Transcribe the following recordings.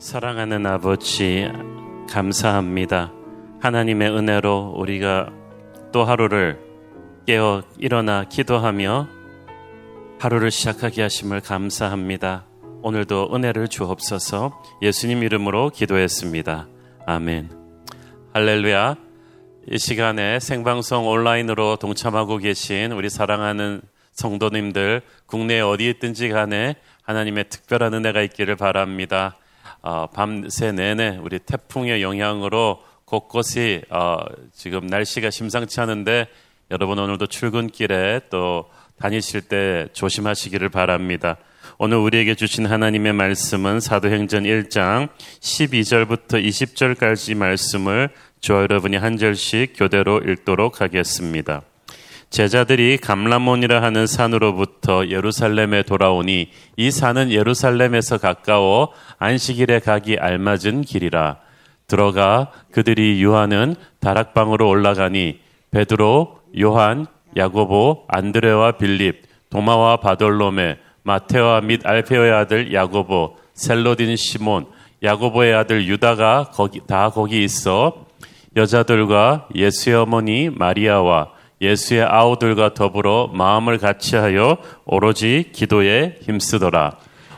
사랑하는 아버지, 감사합니다. 하나님의 은혜로 우리가 또 하루를 깨어 일어나 기도하며 하루를 시작하게 하심을 감사합니다. 오늘도 은혜를 주옵소서 예수님 이름으로 기도했습니다. 아멘. 할렐루야. 이 시간에 생방송 온라인으로 동참하고 계신 우리 사랑하는 성도님들 국내 어디에 있든지 간에 하나님의 특별한 은혜가 있기를 바랍니다. 어, 밤새 내내 우리 태풍의 영향으로 곳곳이 어, 지금 날씨가 심상치 않은데 여러분 오늘도 출근길에 또 다니실 때 조심하시기를 바랍니다. 오늘 우리에게 주신 하나님의 말씀은 사도행전 1장 12절부터 20절까지 말씀을 저와 여러분이 한 절씩 교대로 읽도록 하겠습니다. 제자들이 감람몬이라 하는 산으로부터 예루살렘에 돌아오니 이 산은 예루살렘에서 가까워 안식일에 가기 알맞은 길이라. 들어가 그들이 유하는 다락방으로 올라가니 베드로, 요한, 야고보, 안드레와 빌립, 도마와 바돌로메, 마테와 및 알페오의 아들 야고보, 셀로딘 시몬, 야고보의 아들 유다가 거기 다 거기 있어 여자들과 예수의 어머니 마리아와 예수의 아우들과 더불어 마음을 같이하여 오로지 기도에 힘쓰더라.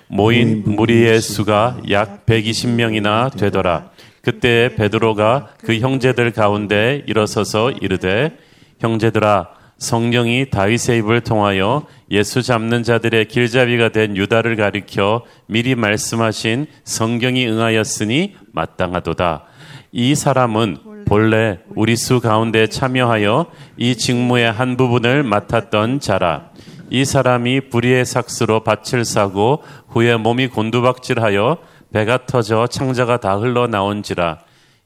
모인 무리의 수가 약 120명이나 되더라. 그때 베드로가 그 형제들 가운데 일어서서 이르되 형제들아 성령이 다윗의 입을 통하여 예수 잡는 자들의 길잡이가 된 유다를 가리켜 미리 말씀하신 성경이 응하였으니 마땅하도다. 이 사람은 본래 우리 수 가운데 참여하여 이 직무의 한 부분을 맡았던 자라. 이 사람이 불의의 삭스로 밭을 사고 후에 몸이 곤두박질하여 배가 터져 창자가 다 흘러나온지라.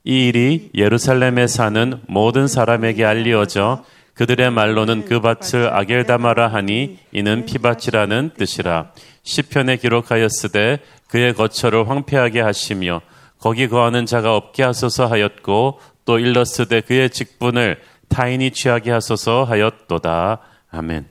이 일이 예루살렘에 사는 모든 사람에게 알리어져 그들의 말로는 그 밭을 아겔다마라 하니 이는 피밭이라는 뜻이라. 시편에 기록하였으되 그의 거처를 황폐하게 하시며 거기 거하는 자가 없게 하소서 하였고 또 일러스되 그의 직분을 타인이 취하게 하소서 하였도다. 아멘.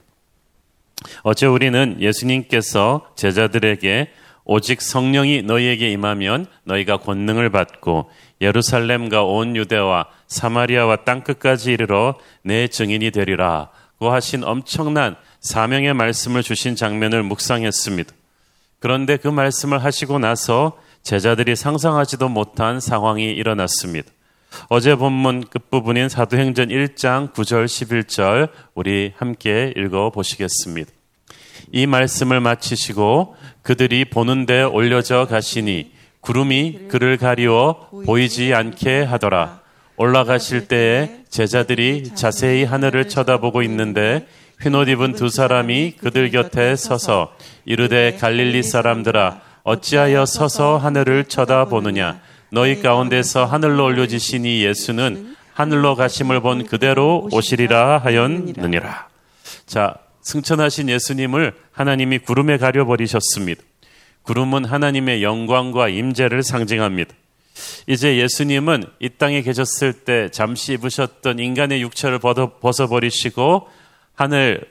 어제 우리는 예수님께서 제자들에게 오직 성령이 너희에게 임하면 너희가 권능을 받고 예루살렘과 온 유대와 사마리아와 땅끝까지 이르러 내 증인이 되리라. 고 하신 엄청난 사명의 말씀을 주신 장면을 묵상했습니다. 그런데 그 말씀을 하시고 나서 제자들이 상상하지도 못한 상황이 일어났습니다. 어제 본문 끝부분인 사도행전 1장 9절 11절 우리 함께 읽어 보시겠습니다. 이 말씀을 마치시고 그들이 보는데 올려져 가시니 구름이 그를 가리워 보이지 않게 하더라. 올라가실 때에 제자들이 자세히 하늘을 쳐다보고 있는데 흰옷 입은 두 사람이 그들 곁에 서서 이르되 갈릴리 사람들아 어찌하여 서서 하늘을 쳐다보느냐 너희 가운데서 하늘로 올려지신 이 예수는 하늘로 가심을 본 그대로 오시리라 하였느니라. 자, 승천하신 예수님을 하나님이 구름에 가려 버리셨습니다. 구름은 하나님의 영광과 임재를 상징합니다. 이제 예수님은 이 땅에 계셨을 때 잠시 입으셨던 인간의 육체를 벗어버리시고 하늘,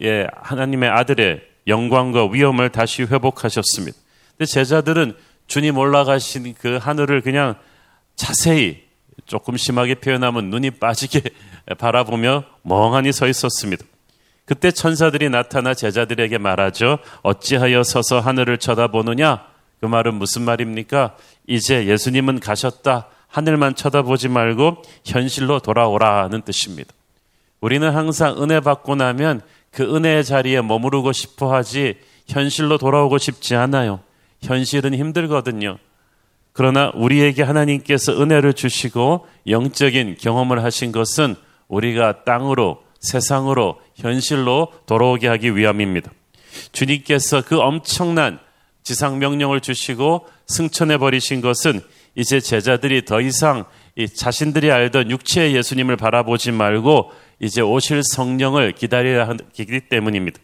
예, 하나님의 아들의 영광과 위엄을 다시 회복하셨습니다. 근데 제자들은 주님 올라가신 그 하늘을 그냥 자세히 조금 심하게 표현하면 눈이 빠지게 바라보며 멍하니 서 있었습니다. 그때 천사들이 나타나 제자들에게 말하죠. 어찌하여 서서 하늘을 쳐다보느냐? 그 말은 무슨 말입니까? 이제 예수님은 가셨다. 하늘만 쳐다보지 말고 현실로 돌아오라는 뜻입니다. 우리는 항상 은혜 받고 나면 그 은혜의 자리에 머무르고 싶어 하지 현실로 돌아오고 싶지 않아요. 현실은 힘들거든요. 그러나 우리에게 하나님께서 은혜를 주시고 영적인 경험을 하신 것은 우리가 땅으로, 세상으로, 현실로 돌아오게 하기 위함입니다. 주님께서 그 엄청난 지상 명령을 주시고 승천해 버리신 것은 이제 제자들이 더 이상 자신들이 알던 육체의 예수님을 바라보지 말고 이제 오실 성령을 기다려야 하기 때문입니다.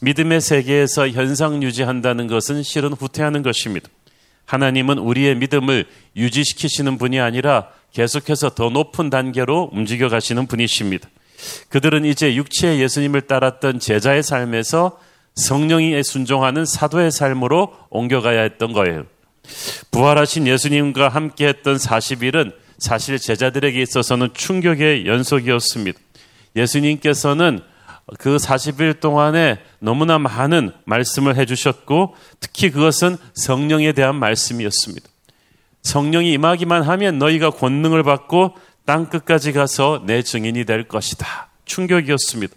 믿음의 세계에서 현상 유지한다는 것은 실은 후퇴하는 것입니다. 하나님은 우리의 믿음을 유지시키시는 분이 아니라 계속해서 더 높은 단계로 움직여 가시는 분이십니다. 그들은 이제 육체의 예수님을 따랐던 제자의 삶에서 성령이 순종하는 사도의 삶으로 옮겨가야 했던 거예요. 부활하신 예수님과 함께 했던 40일은 사실 제자들에게 있어서는 충격의 연속이었습니다. 예수님께서는 그 40일 동안에 너무나 많은 말씀을 해주셨고 특히 그것은 성령에 대한 말씀이었습니다. 성령이 임하기만 하면 너희가 권능을 받고 땅 끝까지 가서 내 증인이 될 것이다. 충격이었습니다.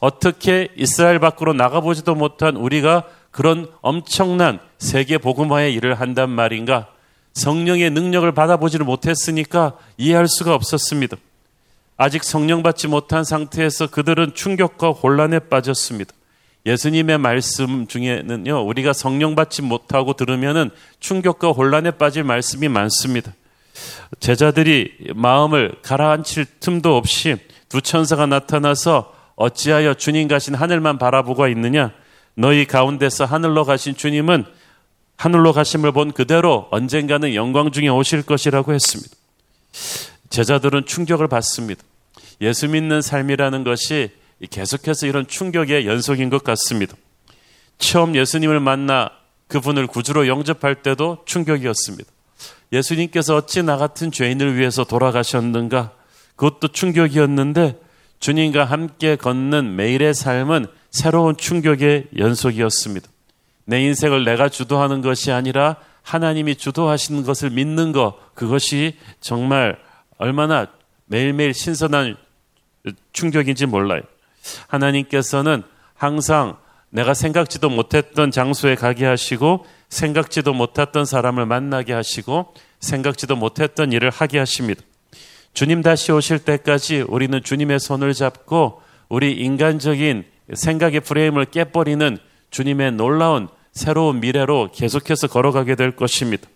어떻게 이스라엘 밖으로 나가보지도 못한 우리가 그런 엄청난 세계 복음화의 일을 한단 말인가? 성령의 능력을 받아보지를 못했으니까 이해할 수가 없었습니다. 아직 성령 받지 못한 상태에서 그들은 충격과 혼란에 빠졌습니다. 예수님의 말씀 중에는요, 우리가 성령 받지 못하고 들으면은 충격과 혼란에 빠질 말씀이 많습니다. 제자들이 마음을 가라앉힐 틈도 없이 두 천사가 나타나서 어찌하여 주님 가신 하늘만 바라보고 있느냐? 너희 가운데서 하늘로 가신 주님은 하늘로 가심을 본 그대로 언젠가는 영광 중에 오실 것이라고 했습니다. 제자들은 충격을 받습니다. 예수 믿는 삶이라는 것이 계속해서 이런 충격의 연속인 것 같습니다. 처음 예수님을 만나 그분을 구주로 영접할 때도 충격이었습니다. 예수님께서 어찌 나 같은 죄인을 위해서 돌아가셨는가? 그것도 충격이었는데 주님과 함께 걷는 매일의 삶은 새로운 충격의 연속이었습니다. 내 인생을 내가 주도하는 것이 아니라 하나님이 주도하시는 것을 믿는 것, 그것이 정말 얼마나 매일매일 신선한 충격인지 몰라요. 하나님께서는 항상 내가 생각지도 못했던 장소에 가게 하시고 생각지도 못했던 사람을 만나게 하시고 생각지도 못했던 일을 하게 하십니다. 주님 다시 오실 때까지 우리는 주님의 손을 잡고 우리 인간적인 생각의 프레임을 깨버리는 주님의 놀라운 새로운 미래로 계속해서 걸어가게 될 것입니다.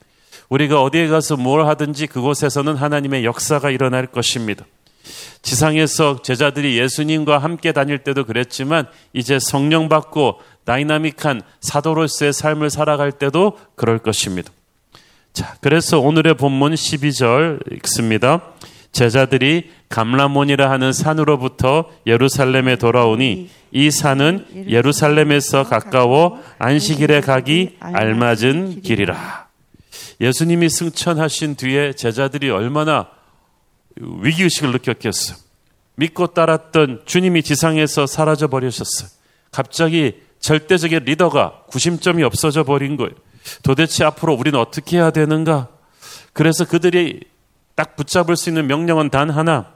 우리가 어디에 가서 뭘 하든지 그곳에서는 하나님의 역사가 일어날 것입니다. 지상에서 제자들이 예수님과 함께 다닐 때도 그랬지만 이제 성령 받고 다이나믹한 사도로서의 삶을 살아갈 때도 그럴 것입니다. 자, 그래서 오늘의 본문 12절 읽습니다. 제자들이 감라몬이라 하는 산으로부터 예루살렘에 돌아오니 이 산은 예루살렘에서 가까워 안식일에 가기 알맞은 길이라. 예수님이 승천하신 뒤에 제자들이 얼마나 위기의식을 느꼈겠어요. 믿고 따랐던 주님이 지상에서 사라져 버리셨어요. 갑자기 절대적인 리더가 구심점이 없어져 버린 거예요. 도대체 앞으로 우리는 어떻게 해야 되는가? 그래서 그들이 딱 붙잡을 수 있는 명령은 단 하나.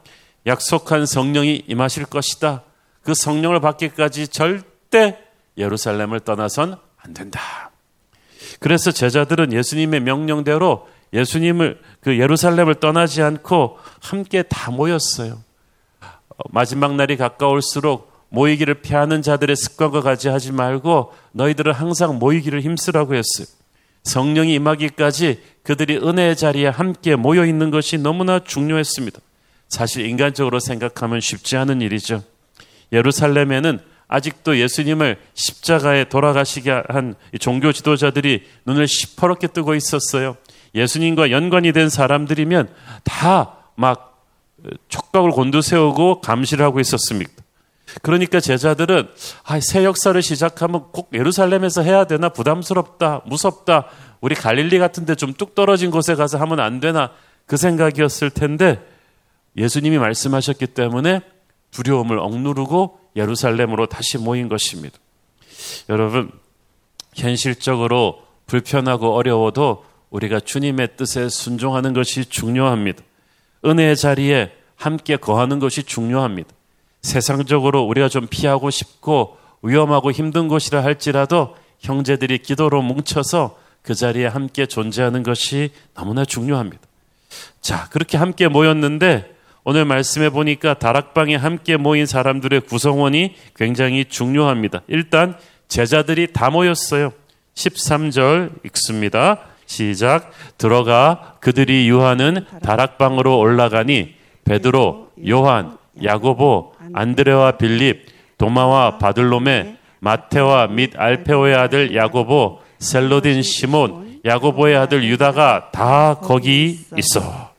약속한 성령이 임하실 것이다. 그 성령을 받기까지 절대 예루살렘을 떠나선 안 된다. 그래서 제자들은 예수님의 명령대로 예수님을 그 예루살렘을 떠나지 않고 함께 다 모였어요. 어, 마지막 날이 가까울수록 모이기를 피하는 자들의 습관과 같이 하지 말고 너희들은 항상 모이기를 힘쓰라고 했어요. 성령이 임하기까지 그들이 은혜의 자리에 함께 모여 있는 것이 너무나 중요했습니다. 사실 인간적으로 생각하면 쉽지 않은 일이죠. 예루살렘에는 아직도 예수님을 십자가에 돌아가시게 한 종교 지도자들이 눈을 시퍼렇게 뜨고 있었어요. 예수님과 연관이 된 사람들이면 다 막 촉각을 곤두세우고 감시를 하고 있었습니다. 그러니까 제자들은 아, 새 역사를 시작하면 꼭 예루살렘에서 해야 되나 부담스럽다, 무섭다. 우리 갈릴리 같은데 좀 뚝 떨어진 곳에 가서 하면 안 되나 그 생각이었을 텐데 예수님이 말씀하셨기 때문에 두려움을 억누르고 예루살렘으로 다시 모인 것입니다. 여러분 현실적으로 불편하고 어려워도 우리가 주님의 뜻에 순종하는 것이 중요합니다. 은혜의 자리에 함께 거하는 것이 중요합니다. 세상적으로 우리가 좀 피하고 싶고 위험하고 힘든 곳이라 할지라도 형제들이 기도로 뭉쳐서 그 자리에 함께 존재하는 것이 너무나 중요합니다. 자, 그렇게 함께 모였는데 오늘 말씀해 보니까 다락방에 함께 모인 사람들의 구성원이 굉장히 중요합니다. 일단 제자들이 다 모였어요. 13절 읽습니다. 시작. 들어가 그들이 유하는 다락방으로 올라가니 베드로, 요한, 야고보, 안드레와 빌립, 도마와 바들로메, 마테와 및 알페오의 아들 야고보, 셀로딘 시몬, 야고보의 아들 유다가 다 거기 있어.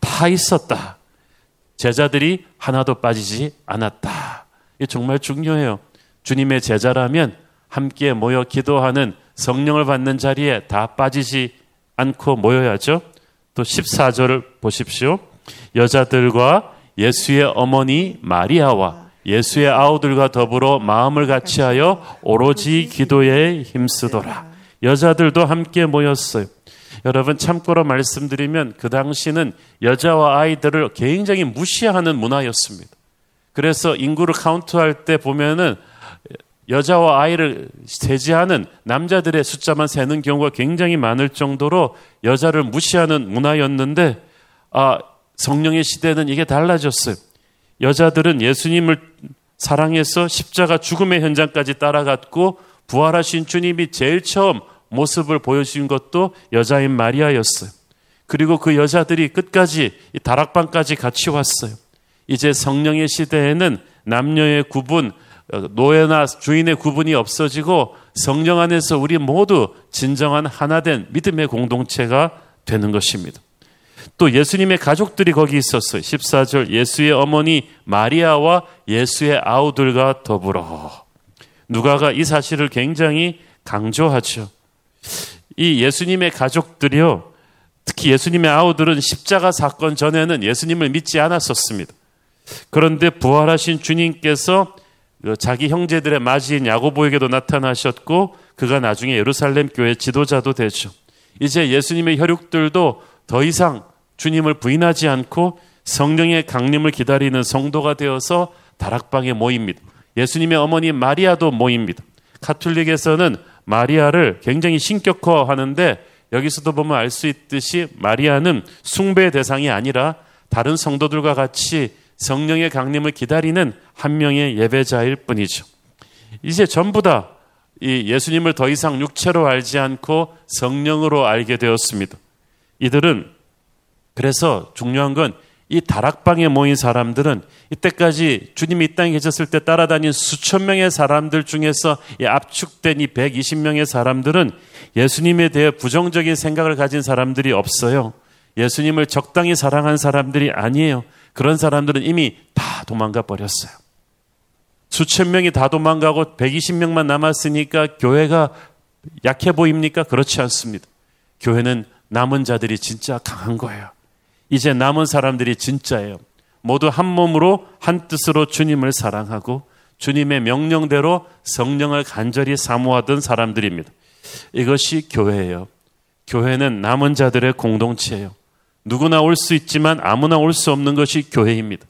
다 있었다. 제자들이 하나도 빠지지 않았다. 이게 정말 중요해요. 주님의 제자라면 함께 모여 기도하는 성령을 받는 자리에 다 빠지지 않고 모여야죠. 또 14절을 보십시오. 여자들과 예수의 어머니 마리아와 예수의 아우들과 더불어 마음을 같이하여 오로지 기도에 힘쓰더라. 여자들도 함께 모였어요. 여러분 참고로 말씀드리면 그 당시는 여자와 아이들을 굉장히 무시하는 문화였습니다. 그래서 인구를 카운트할 때 보면은 여자와 아이를 세지하는 남자들의 숫자만 세는 경우가 굉장히 많을 정도로 여자를 무시하는 문화였는데 아 성령의 시대는 이게 달라졌어요. 여자들은 예수님을 사랑해서 십자가 죽음의 현장까지 따라갔고 부활하신 주님이 제일 처음 모습을 보여준 것도 여자인 마리아였어요. 그리고 그 여자들이 끝까지 이 다락방까지 같이 왔어요. 이제 성령의 시대에는 남녀의 구분, 노예나 주인의 구분이 없어지고 성령 안에서 우리 모두 진정한 하나된 믿음의 공동체가 되는 것입니다. 또 예수님의 가족들이 거기 있었어요. 14절 예수의 어머니 마리아와 예수의 아우들과 더불어 누가가 이 사실을 굉장히 강조하죠. 이 예수님의 가족들이요. 특히 예수님의 아우들은 십자가 사건 전에는 예수님을 믿지 않았었습니다. 그런데 부활하신 주님께서 그 자기 형제들의 맞이인 야고보에게도 나타나셨고 그가 나중에 예루살렘 교회 지도자도 되죠. 이제 예수님의 혈육들도 더 이상 주님을 부인하지 않고 성령의 강림을 기다리는 성도가 되어서 다락방에 모입니다. 예수님의 어머니 마리아도 모입니다. 카톨릭에서는 마리아를 굉장히 신격화하는데 여기서도 보면 알 수 있듯이 마리아는 숭배의 대상이 아니라 다른 성도들과 같이 성령의 강림을 기다리는 한 명의 예배자일 뿐이죠. 이제 전부 다 이 예수님을 더 이상 육체로 알지 않고 성령으로 알게 되었습니다. 이들은 그래서 중요한 건 이 다락방에 모인 사람들은 이때까지 주님이 이 땅에 계셨을 때 따라다닌 수천 명의 사람들 중에서 이 압축된 이 120명의 사람들은 예수님에 대해 부정적인 생각을 가진 사람들이 없어요. 예수님을 적당히 사랑한 사람들이 아니에요. 그런 사람들은 이미 다 도망가 버렸어요. 수천 명이 다 도망가고 120명만 남았으니까 교회가 약해 보입니까? 그렇지 않습니다. 교회는 남은 자들이 진짜 강한 거예요. 이제 남은 사람들이 진짜예요. 모두 한 몸으로 한 뜻으로 주님을 사랑하고 주님의 명령대로 성령을 간절히 사모하던 사람들입니다. 이것이 교회예요. 교회는 남은 자들의 공동체예요. 누구나 올 수 있지만 아무나 올 수 없는 것이 교회입니다.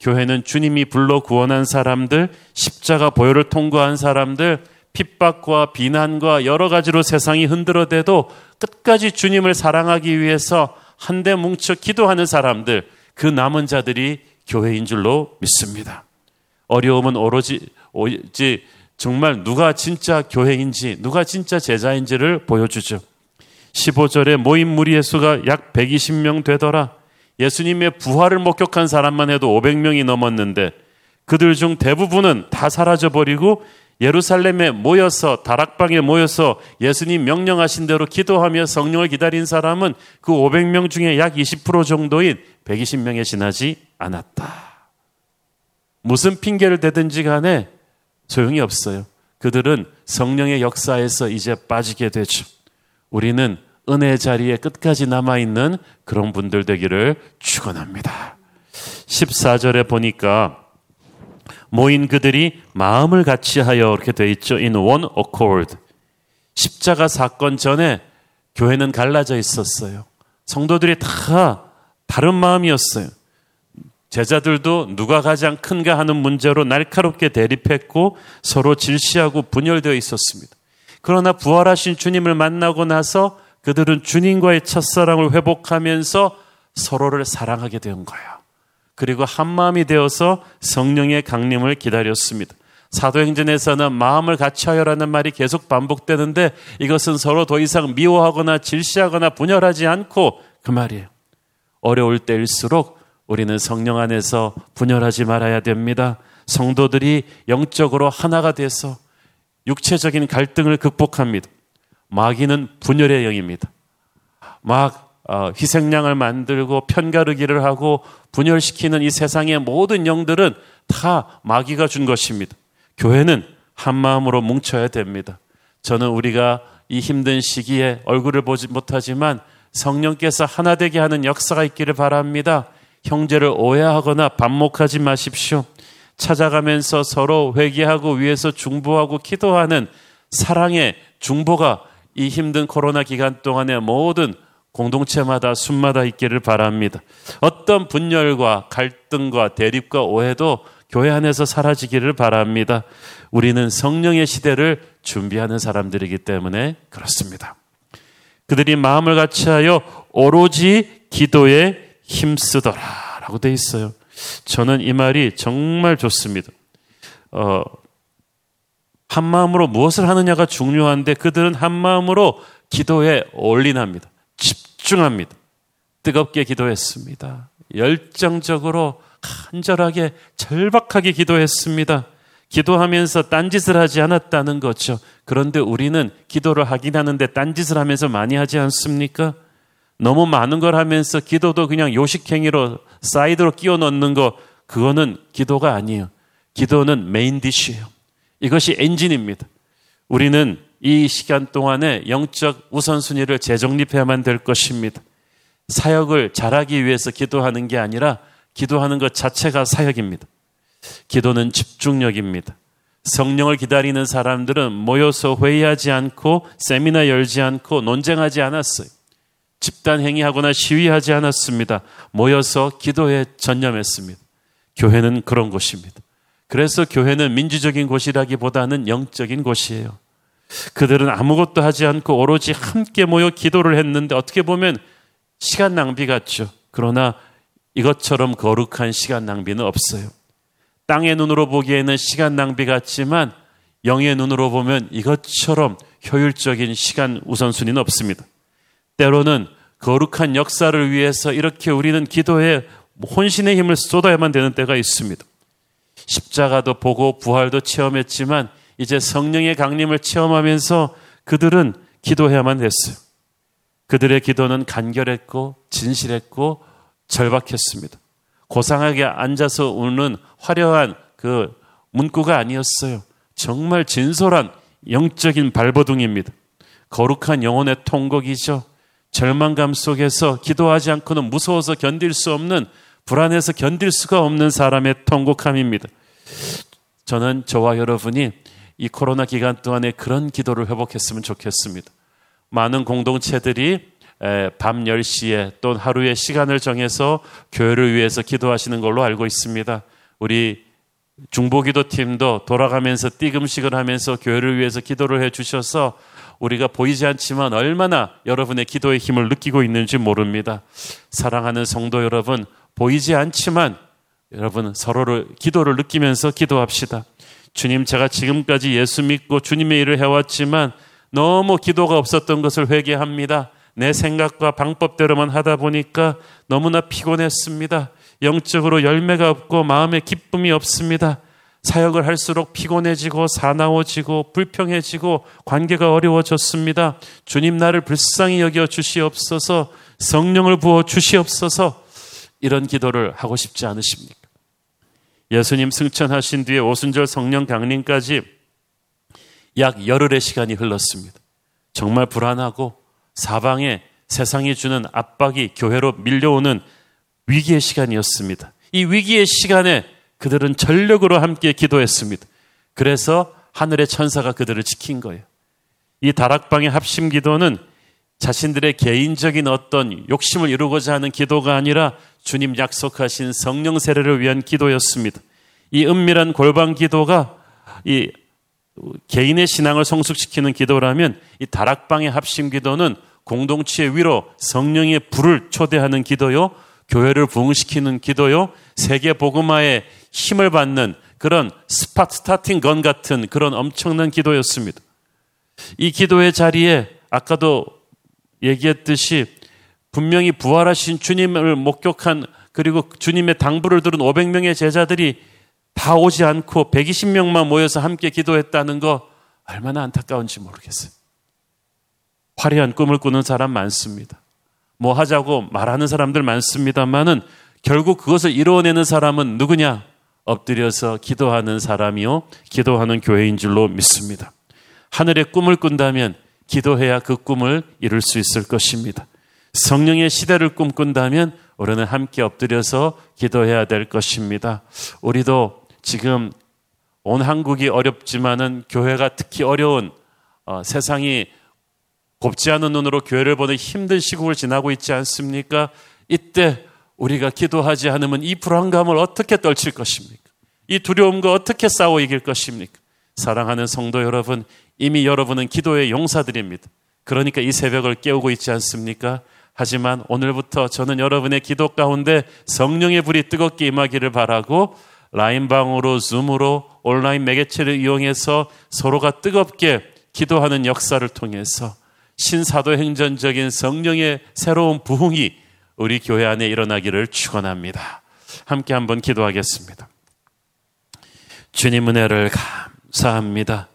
교회는 주님이 불러 구원한 사람들, 십자가 보혈을 통과한 사람들, 핍박과 비난과 여러 가지로 세상이 흔들어대도 끝까지 주님을 사랑하기 위해서 한데 뭉쳐 기도하는 사람들, 그 남은 자들이 교회인 줄로 믿습니다. 어려움은 오로지, 오지 정말 누가 진짜 교회인지, 누가 진짜 제자인지를 보여주죠. 15절에 모인 무리의 수가 약 120명 되더라. 예수님의 부활을 목격한 사람만 해도 500명이 넘었는데 그들 중 대부분은 다 사라져버리고 예루살렘에 모여서 다락방에 모여서 예수님 명령하신 대로 기도하며 성령을 기다린 사람은 그 500명 중에 약 20% 정도인 120명에 지나지 않았다. 무슨 핑계를 대든지 간에 소용이 없어요. 그들은 성령의 역사에서 이제 빠지게 되죠. 우리는 은혜 자리에 끝까지 남아 있는 그런 분들 되기를 축원합니다. 14절에 보니까 모인 그들이 마음을 같이 하여 이렇게 되어 있죠. In one accord. 십자가 사건 전에 교회는 갈라져 있었어요. 성도들이 다 다른 마음이었어요. 제자들도 누가 가장 큰가 하는 문제로 날카롭게 대립했고 서로 질시하고 분열되어 있었습니다. 그러나 부활하신 주님을 만나고 나서 그들은 주님과의 첫사랑을 회복하면서 서로를 사랑하게 된 거예요. 그리고 한 마음이 되어서 성령의 강림을 기다렸습니다. 사도행전에서는 마음을 같이 하여라는 말이 계속 반복되는데 이것은 서로 더 이상 미워하거나 질시하거나 분열하지 않고 그 말이에요. 어려울 때일수록 우리는 성령 안에서 분열하지 말아야 됩니다. 성도들이 영적으로 하나가 돼서 육체적인 갈등을 극복합니다. 마귀는 분열의 영입니다. 막 어, 희생양을 만들고 편가르기를 하고 분열시키는 이 세상의 모든 영들은 다 마귀가 준 것입니다. 교회는 한 마음으로 뭉쳐야 됩니다. 저는 우리가 이 힘든 시기에 얼굴을 보지 못하지만 성령께서 하나 되게 하는 역사가 있기를 바랍니다. 형제를 오해하거나 반목하지 마십시오. 찾아가면서 서로 회개하고 위에서 중보하고 기도하는 사랑의 중보가 이 힘든 코로나 기간 동안에 모든 공동체마다 숨마다 있기를 바랍니다. 어떤 분열과 갈등과 대립과 오해도 교회 안에서 사라지기를 바랍니다. 우리는 성령의 시대를 준비하는 사람들이기 때문에 그렇습니다. 그들이 마음을 같이하여 오로지 기도에 힘쓰더라 라고 돼 있어요. 저는 이 말이 정말 좋습니다. 어, 한 마음으로 무엇을 하느냐가 중요한데 그들은 한 마음으로 기도에 올인합니다. 집중합니다. 뜨겁게 기도했습니다. 열정적으로 간절하게 절박하게 기도했습니다. 기도하면서 딴짓을 하지 않았다는 거죠. 그런데 우리는 기도를 하긴 하는데 딴짓을 하면서 많이 하지 않습니까? 너무 많은 걸 하면서 기도도 그냥 요식행위로 사이드로 끼워 넣는 거 그거는 기도가 아니에요. 기도는 main dish예요. 이것이 엔진입니다. 우리는 이 시간 동안에 영적 우선순위를 재정립해야만 될 것입니다. 사역을 잘하기 위해서 기도하는 게 아니라 기도하는 것 자체가 사역입니다. 기도는 집중력입니다. 성령을 기다리는 사람들은 모여서 회의하지 않고 세미나 열지 않고 논쟁하지 않았어요. 집단 행위하거나 시위하지 않았습니다. 모여서 기도에 전념했습니다. 교회는 그런 곳입니다. 그래서 교회는 민주적인 곳이라기보다는 영적인 곳이에요. 그들은 아무것도 하지 않고 오로지 함께 모여 기도를 했는데 어떻게 보면 시간 낭비 같죠. 그러나 이것처럼 거룩한 시간 낭비는 없어요. 땅의 눈으로 보기에는 시간 낭비 같지만 영의 눈으로 보면 이것처럼 효율적인 시간 우선순위는 없습니다. 때로는 거룩한 역사를 위해서 이렇게 우리는 기도에 혼신의 힘을 쏟아야만 되는 때가 있습니다. 십자가도 보고 부활도 체험했지만 이제 성령의 강림을 체험하면서 그들은 기도해야만 했어요. 그들의 기도는 간결했고 진실했고 절박했습니다. 고상하게 앉아서 우는 화려한 그 문구가 아니었어요. 정말 진솔한 영적인 발버둥입니다. 거룩한 영혼의 통곡이죠. 절망감 속에서 기도하지 않고는 무서워서 견딜 수 없는 불안해서 견딜 수가 없는 사람의 통곡함입니다. 저는 저와 여러분이 이 코로나 기간 동안에 그런 기도를 회복했으면 좋겠습니다. 많은 공동체들이 밤 10시에 또 하루에 시간을 정해서 교회를 위해서 기도하시는 걸로 알고 있습니다. 우리 중보기도 팀도 돌아가면서 띠금식을 하면서 교회를 위해서 기도를 해 주셔서 우리가 보이지 않지만 얼마나 여러분의 기도의 힘을 느끼고 있는지 모릅니다. 사랑하는 성도 여러분, 보이지 않지만 여러분 서로를 기도를 느끼면서 기도합시다. 주님, 제가 지금까지 예수 믿고 주님의 일을 해왔지만 너무 기도가 없었던 것을 회개합니다. 내 생각과 방법대로만 하다 보니까 너무나 피곤했습니다. 영적으로 열매가 없고 마음에 기쁨이 없습니다. 사역을 할수록 피곤해지고 사나워지고 불평해지고 관계가 어려워졌습니다. 주님 나를 불쌍히 여겨 주시옵소서 성령을 부어 주시옵소서 이런 기도를 하고 싶지 않으십니까? 예수님 승천하신 뒤에 오순절 성령 강림까지 약 열흘의 시간이 흘렀습니다. 정말 불안하고 사방에 세상이 주는 압박이 교회로 밀려오는 위기의 시간이었습니다. 이 위기의 시간에 그들은 전력으로 함께 기도했습니다. 그래서 하늘의 천사가 그들을 지킨 거예요. 이 다락방의 합심 기도는 자신들의 개인적인 어떤 욕심을 이루고자 하는 기도가 아니라 주님 약속하신 성령 세례를 위한 기도였습니다. 이 은밀한 골방 기도가 이 개인의 신앙을 성숙시키는 기도라면 이 다락방의 합심 기도는 공동체 위로 성령의 불을 초대하는 기도요. 교회를 부흥시키는 기도요, 세계 복음화에 힘을 받는 그런 스팟 스타팅 건 같은 그런 엄청난 기도였습니다. 이 기도의 자리에 아까도 얘기했듯이 분명히 부활하신 주님을 목격한 그리고 주님의 당부를 들은 500명의 제자들이 다 오지 않고 120명만 모여서 함께 기도했다는 거 얼마나 안타까운지 모르겠어요. 화려한 꿈을 꾸는 사람 많습니다. 뭐 하자고 말하는 사람들 많습니다만은 결국 그것을 이루어내는 사람은 누구냐? 엎드려서 기도하는 사람이요. 기도하는 교회인 줄로 믿습니다. 하늘의 꿈을 꾼다면 기도해야 그 꿈을 이룰 수 있을 것입니다. 성령의 시대를 꿈꾼다면 우리는 함께 엎드려서 기도해야 될 것입니다. 우리도 지금 온 한국이 어렵지만은 교회가 특히 어려운 어, 세상이 곱지 않은 눈으로 교회를 보는 힘든 시국을 지나고 있지 않습니까? 이때 우리가 기도하지 않으면 이 불안감을 어떻게 떨칠 것입니까? 이 두려움과 어떻게 싸워 이길 것입니까? 사랑하는 성도 여러분, 이미 여러분은 기도의 용사들입니다. 그러니까 이 새벽을 깨우고 있지 않습니까? 하지만 오늘부터 저는 여러분의 기도 가운데 성령의 불이 뜨겁게 임하기를 바라고 라인방으로, 줌으로, 온라인 매개체를 이용해서 서로가 뜨겁게 기도하는 역사를 통해서 신사도행전적인 성령의 새로운 부흥이 우리 교회 안에 일어나기를 축원합니다. 함께 한번 기도하겠습니다. 주님 은혜를 감사합니다.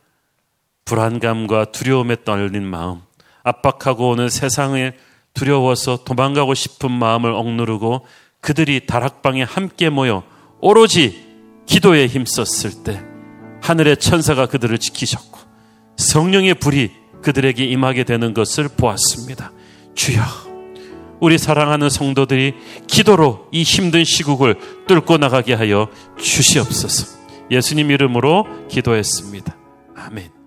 불안감과 두려움에 떨린 마음, 압박하고 오는 세상에 두려워서 도망가고 싶은 마음을 억누르고 그들이 다락방에 함께 모여 오로지 기도에 힘썼을 때 하늘의 천사가 그들을 지키셨고 성령의 불이 그들에게 임하게 되는 것을 보았습니다. 주여, 우리 사랑하는 성도들이 기도로 이 힘든 시국을 뚫고 나가게 하여 주시옵소서. 예수님 이름으로 기도했습니다. 아멘.